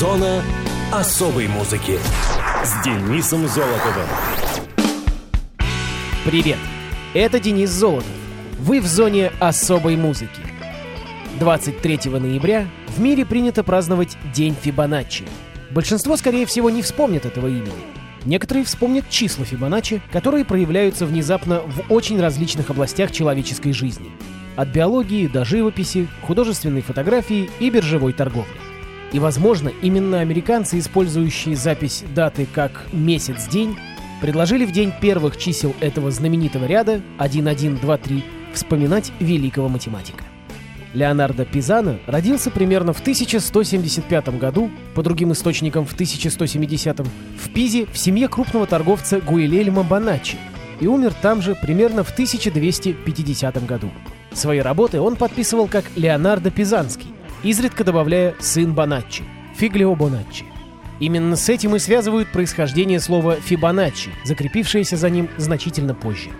Зона особой музыки с Денисом Золотовым. Привет! Это Денис Золотов. Вы в зоне особой музыки. 23 ноября в мире принято праздновать День Фибоначчи. Большинство, скорее всего, не вспомнит этого имени. Некоторые вспомнят числа Фибоначчи, которые проявляются внезапно в очень различных областях человеческой жизни. От биологии до живописи, художественной фотографии и биржевой торговли. И, возможно, именно американцы, использующие запись даты как месяц-день, предложили в день первых чисел этого знаменитого ряда 1123 вспоминать великого математика. Леонардо Пизано родился примерно в 1175 году, по другим источникам в 1170 в Пизе в семье крупного торговца Гуилельма Боначчи и умер там же примерно в 1250 году. Свои работы он подписывал как Леонардо Пизанский, изредка добавляя «сын Боначчи» — Фиглио Боначчи. Именно с этим и связывают происхождение слова «Фибоначчи», закрепившееся за ним значительно позже.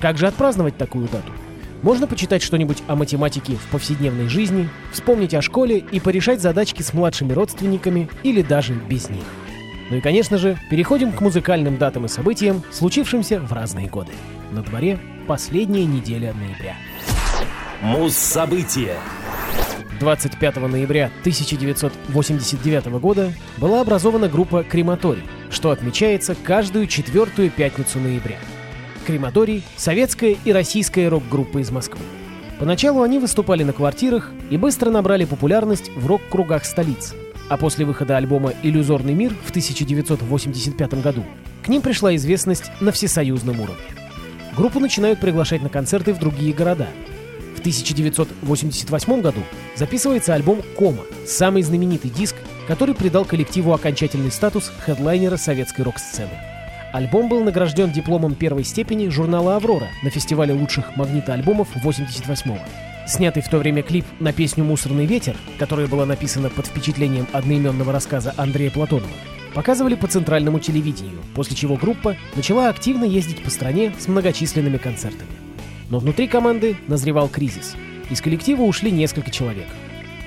Как же отпраздновать такую дату? Можно почитать что-нибудь о математике в повседневной жизни, вспомнить о школе и порешать задачки с младшими родственниками или даже без них. Ну и, конечно же, переходим к музыкальным датам и событиям, случившимся в разные годы. На дворе последняя неделя ноября. Муз-события 25 ноября 1989 года была образована группа «Крематорий», что отмечается каждую четвертую пятницу ноября. «Крематорий» — советская и российская рок-группа из Москвы. Поначалу они выступали на квартирах и быстро набрали популярность в рок-кругах столицы. А после выхода альбома «Иллюзорный мир» в 1985 году к ним пришла известность на всесоюзном уровне. Группу начинают приглашать на концерты в другие города — в 1988 году записывается альбом «Кома», самый знаменитый диск, который придал коллективу окончательный статус хедлайнера советской рок-сцены. Альбом был награжден дипломом первой степени журнала «Аврора» на фестивале лучших магнитоальбомов 88-го. Снятый в то время клип на песню «Мусорный ветер», которая была написана под впечатлением одноименного рассказа Андрея Платонова, показывали по центральному телевидению, после чего группа начала активно ездить по стране с многочисленными концертами. Но внутри команды назревал кризис. Из коллектива ушли несколько человек.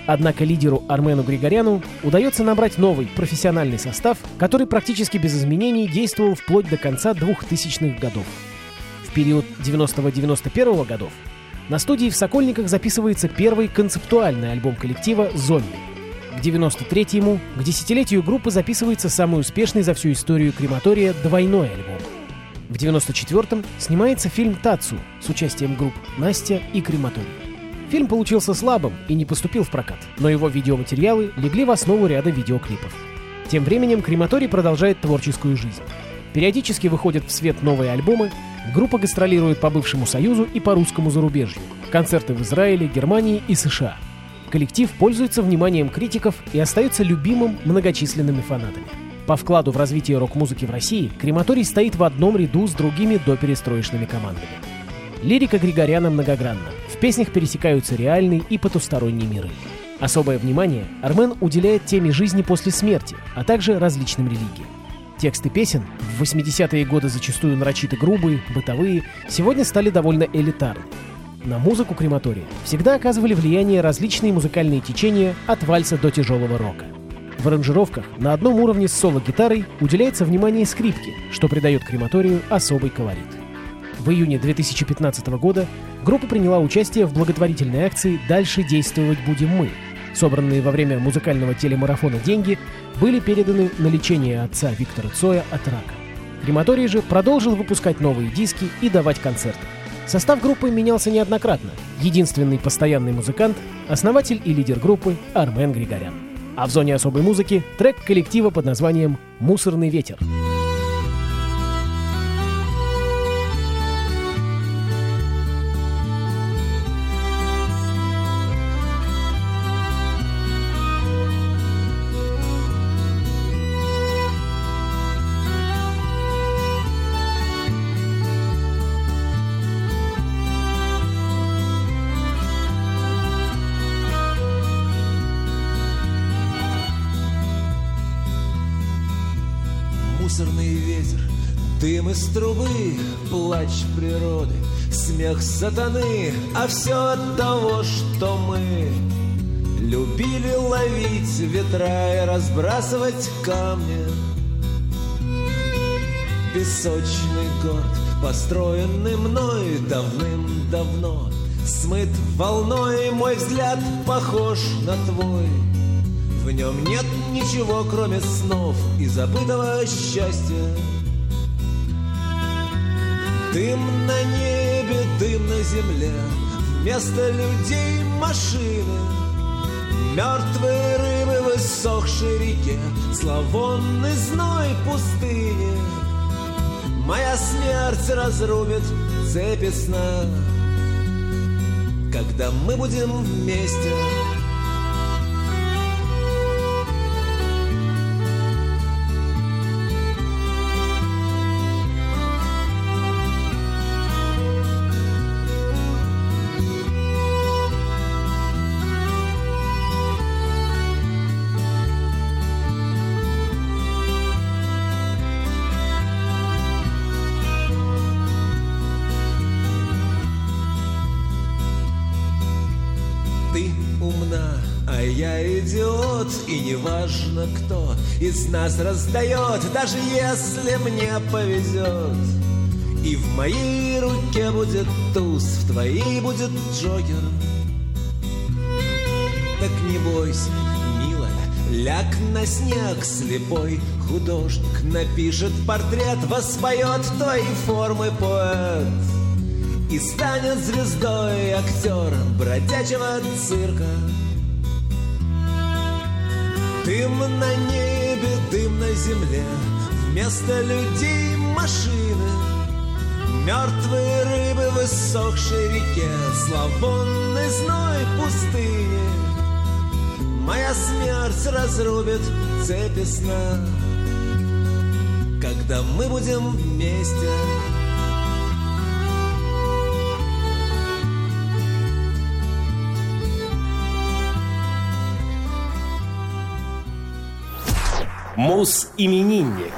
Однако лидеру Армену Григоряну удается набрать новый профессиональный состав, который практически без изменений действовал вплоть до конца 2000-х годов. В период 90-91 годов на студии в Сокольниках записывается первый концептуальный альбом коллектива «Зомби». К 93-му, к десятилетию группы записывается самый успешный за всю историю крематория двойной альбом. В 94-м снимается фильм «Тацу» с участием групп «Настя» и «Крематорий». Фильм получился слабым и не поступил в прокат, но его видеоматериалы легли в основу ряда видеоклипов. Тем временем «Крематорий» продолжает творческую жизнь. Периодически выходят в свет новые альбомы, группа гастролирует по бывшему Союзу и по русскому зарубежью, концерты в Израиле, Германии и США. Коллектив пользуется вниманием критиков и остается любимым многочисленными фанатами. По вкладу в развитие рок-музыки в России крематорий стоит в одном ряду с другими доперестроечными командами. Лирика Григоряна многогранна. В песнях пересекаются реальные и потусторонние миры. Особое внимание Армен уделяет теме жизни после смерти, а также различным религиям. Тексты песен, в 80-е годы зачастую нарочито грубые, бытовые, сегодня стали довольно элитарны. На музыку крематория всегда оказывали влияние различные музыкальные течения от вальса до тяжелого рока. В аранжировках на одном уровне с соло-гитарой уделяется внимание скрипке, что придает крематорию особый колорит. В июне 2015 года группа приняла участие в благотворительной акции «Дальше действовать будем мы». Собранные во время музыкального телемарафона деньги были переданы на лечение отца Виктора Цоя от рака. Крематорий же продолжил выпускать новые диски и давать концерты. Состав группы менялся неоднократно. Единственный постоянный музыкант – основатель и лидер группы Армен Григорян. А в зоне особой музыки трек коллектива под названием «Мусорный ветер». Смех сатаны, а все от того, что мы Любили ловить ветра и разбрасывать камни. Песочный город, построенный мной давным-давно Смыт волной, мой взгляд похож на твой. В нем нет ничего, кроме снов и забытого счастья Дым на небе, дым на земле. Вместо людей машины. Мертвые рыбы в иссохшей реке. Зловонный зной пустыни. Моя смерть разрубит цепи сна. Когда мы будем вместе важно, кто из нас раздает Даже если мне повезет. И в моей руке будет туз В твоей будет джокер Так не бойся, милая Ляг на снег слепой Художник напишет портрет Воспоет твои формы поэт. И станет звездой актером Бродячего цирка Дым на небе, дым на земле, Вместо людей машины. Мертвые рыбы в иссохшей реке, Зловонный зной пустыни. Моя смерть разрубит цепи сна, Когда мы будем вместе. Мус-именинник.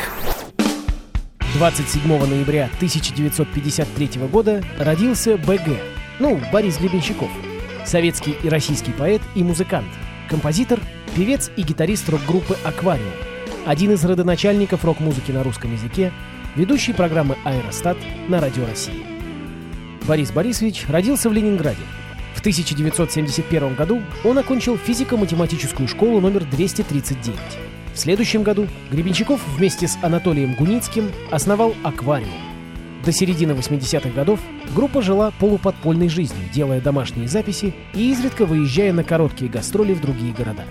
27 ноября 1953 года родился БГ, ну, Борис Гребенщиков, советский и российский поэт и музыкант, композитор, певец и гитарист рок-группы «Аквариум», один из родоначальников рок-музыки на русском языке, ведущий программы «Аэростат» на Радио России. Борис Борисович родился в Ленинграде. В 1971 году он окончил физико-математическую школу номер 239. В следующем году Гребенщиков вместе с Анатолием Гуницким основал «Аквариум». До середины 80-х годов группа жила полуподпольной жизнью, делая домашние записи и изредка выезжая на короткие гастроли в другие города.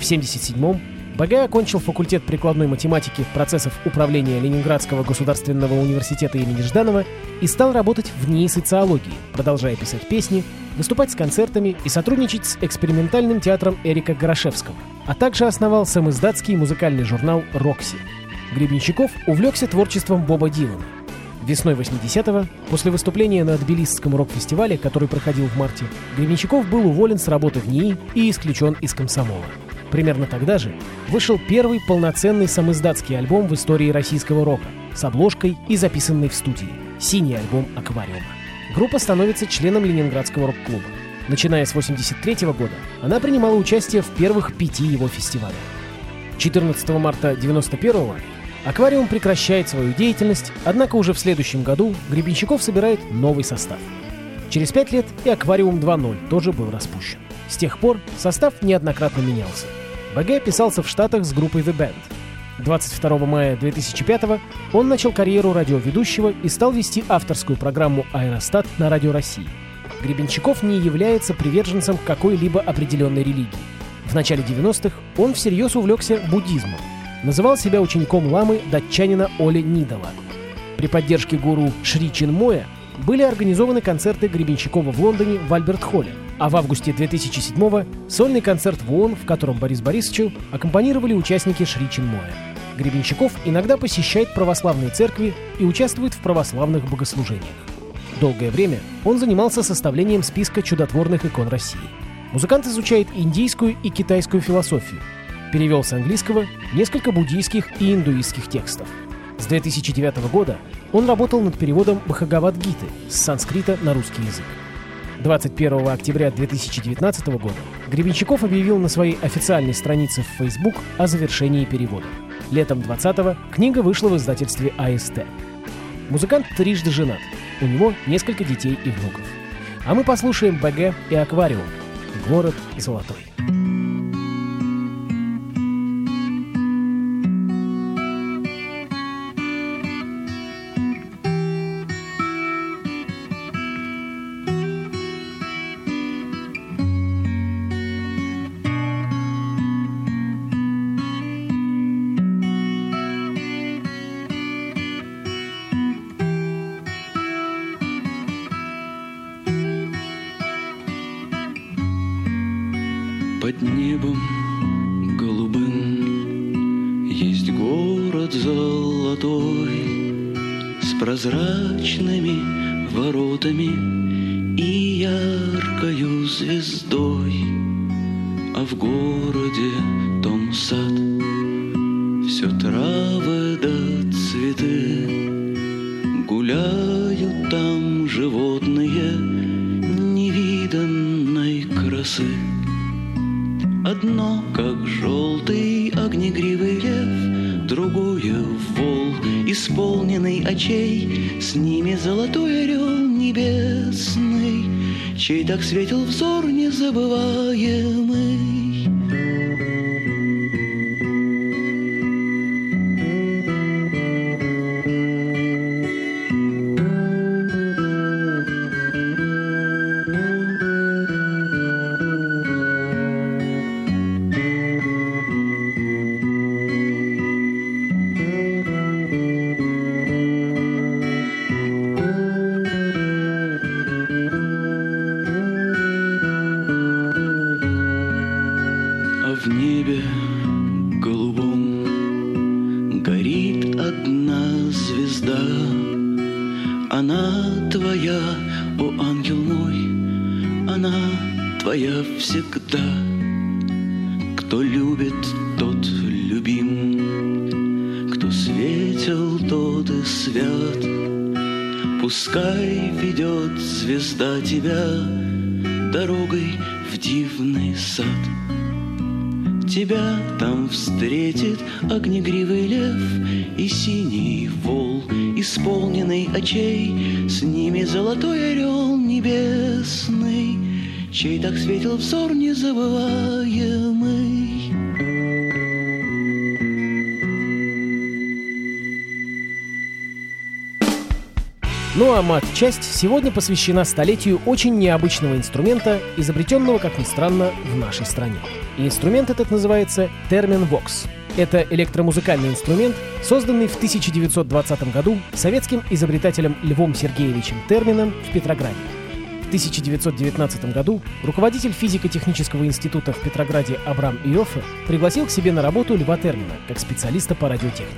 В 77-м БГ окончил факультет прикладной математики процессов управления Ленинградского государственного университета имени Жданова и стал работать в НИИ социологии, продолжая писать песни, выступать с концертами и сотрудничать с экспериментальным театром Эрика Горошевского, а также основал самоиздатский музыкальный журнал «Рокси». Гребенщиков увлекся творчеством Боба Дилана. Весной 80-го, после выступления на Тбилисском рок-фестивале, который проходил в марте, Гребенщиков был уволен с работы в НИИ и исключен из комсомола. Примерно тогда же вышел первый полноценный самоиздатский альбом в истории российского рока с обложкой и записанный в студии «Синий альбом аквариума». Группа становится членом Ленинградского рок-клуба. Начиная с 1983 года, она принимала участие в первых пяти его фестивалях. 14 марта 1991 «Аквариум» прекращает свою деятельность, однако уже в следующем году Гребенщиков собирает новый состав. Через пять лет и «Аквариум 2.0» тоже был распущен. С тех пор состав неоднократно менялся. БГ писался в Штатах с группой The Band. 22 мая 2005 он начал карьеру радиоведущего и стал вести авторскую программу «Аэростат» на Радио России. Гребенщиков не является приверженцем какой-либо определенной религии. В начале 90-х он всерьез увлекся буддизмом. Называл себя учеником ламы датчанина Оли Нидала. При поддержке гуру Шри Чинмоя были организованы концерты Гребенщикова в Лондоне в Альберт-Холле, а в августе 2007-го сольный концерт в ООН, в котором Борис Борисовичу аккомпанировали участники Шри Чинмоя. Гребенщиков иногда посещает православные церкви и участвует в православных богослужениях. Долгое время он занимался составлением списка чудотворных икон России. Музыкант изучает индийскую и китайскую философию. Перевел с английского несколько буддийских и индуистских текстов. С 2009 года он работал над переводом Бхагавад-гиты с санскрита на русский язык. 21 октября 2019 года Гребенщиков объявил на своей официальной странице в Facebook о завершении перевода. Летом 20-го книга вышла в издательстве АСТ. Музыкант трижды женат. У него несколько детей и внуков. А мы послушаем БГ и Аквариум. Город золотой. Под небом голубым. Есть город золотой С прозрачными воротами И яркою звездой желтый огнегривый лев, Другое — вол, исполненный очей, С ними золотой орел небесный, Чей так светил взор незабываемый. Небе голубом горит одна звезда. Она твоя, о ангел мой, она твоя всегда. Кто любит, тот любим, кто светил, тот и свят. Пускай ведет звезда тебя дорогой в дивный сад. Тебя там встретит огнегривый лев И синий вол, исполненный очей С ними золотой орел небесный Чей так светил взор незабываемый Ну а мат-часть сегодня посвящена столетию очень необычного инструмента, изобретенного, как ни странно, в нашей стране. Инструмент этот называется термин Vox. Это электромузыкальный инструмент, созданный в 1920 году советским изобретателем Львом Сергеевичем Термином в Петрограде. В 1919 году руководитель физико-технического института в Петрограде Абрам Иоффе пригласил к себе на работу Льва Термина как специалиста по радиотехнике.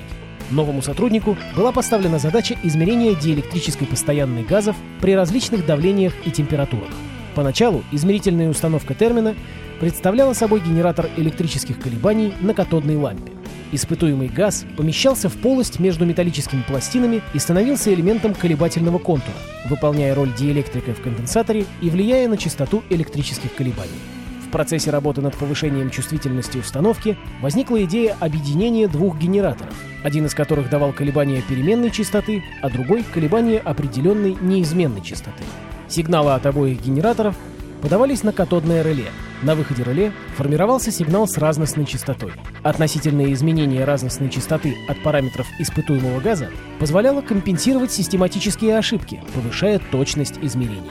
Новому сотруднику была поставлена задача измерения диэлектрической постоянной газов при различных давлениях и температурах. Поначалу измерительная установка термина представляла собой генератор электрических колебаний на катодной лампе. Испытуемый газ помещался в полость между металлическими пластинами и становился элементом колебательного контура, выполняя роль диэлектрика в конденсаторе и влияя на частоту электрических колебаний. В процессе работы над повышением чувствительности установки возникла идея объединения двух генераторов, один из которых давал колебания переменной частоты, а другой — колебания определенной неизменной частоты. Сигналы от обоих генераторов подавались на катодное реле. На выходе реле формировался сигнал с разностной частотой. Относительное изменение разностной частоты от параметров испытуемого газа позволяло компенсировать систематические ошибки, повышая точность измерений.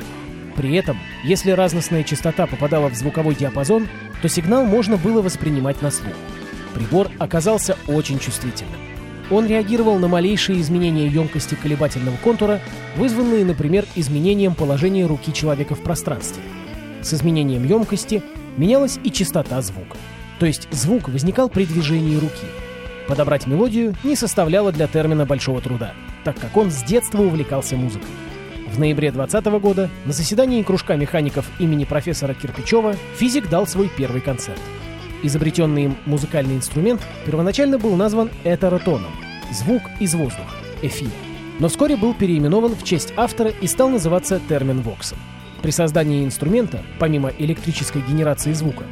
При этом, если разностная частота попадала в звуковой диапазон, то сигнал можно было воспринимать на слух. Прибор оказался очень чувствительным. Он реагировал на малейшие изменения емкости колебательного контура, вызванные, например, изменением положения руки человека в пространстве. С изменением емкости менялась и частота звука. То есть звук возникал при движении руки. Подобрать мелодию не составляло для термина большого труда, так как он с детства увлекался музыкой. В ноябре 2020 года на заседании кружка механиков имени профессора Кирпичева физик дал свой первый концерт. Изобретенный им музыкальный инструмент первоначально был назван этеротоном – звук из воздуха, эфир. Но вскоре был переименован в честь автора и стал называться термин воксом. При создании инструмента, помимо электрической генерации звука,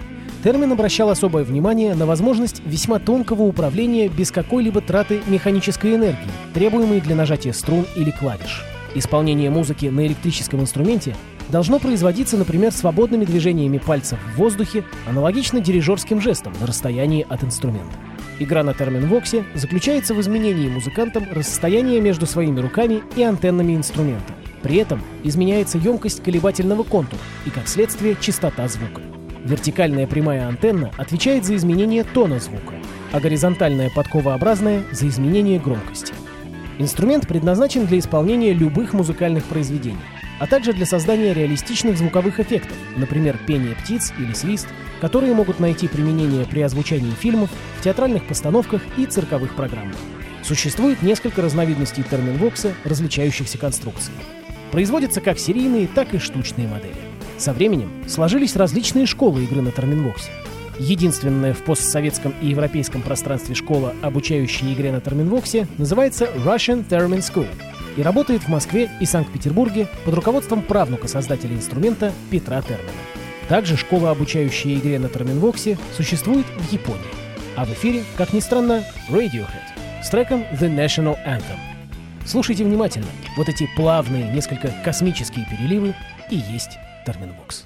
термин обращал особое внимание на возможность весьма тонкого управления без какой-либо траты механической энергии, требуемой для нажатия струн или клавиш. Исполнение музыки на электрическом инструменте должно производиться, например, свободными движениями пальцев в воздухе, аналогично дирижерским жестам на расстоянии от инструмента. Игра на термин-воксе заключается в изменении музыкантом расстояния между своими руками и антеннами инструмента. При этом изменяется емкость колебательного контура и, как следствие, частота звука. Вертикальная прямая антенна отвечает за изменение тона звука, а горизонтальная подковообразная — за изменение громкости. Инструмент предназначен для исполнения любых музыкальных произведений, а также для создания реалистичных звуковых эффектов, например, пение птиц или свист, которые могут найти применение при озвучании фильмов, в театральных постановках и цирковых программах. Существует несколько разновидностей терминвокса, различающихся конструкцией. Производятся как серийные, так и штучные модели. Со временем сложились различные школы игры на терминвоксе. Единственная в постсоветском и европейском пространстве школа, обучающая игре на терминвоксе, называется Russian Theremin School и работает в Москве и Санкт-Петербурге под руководством правнука создателя инструмента Петра Термина. Также школа, обучающая игре на терминвоксе, существует в Японии. А в эфире, как ни странно, Radiohead с треком The National Anthem. Слушайте внимательно. Вот эти плавные, несколько космические переливы и есть Терминвокс.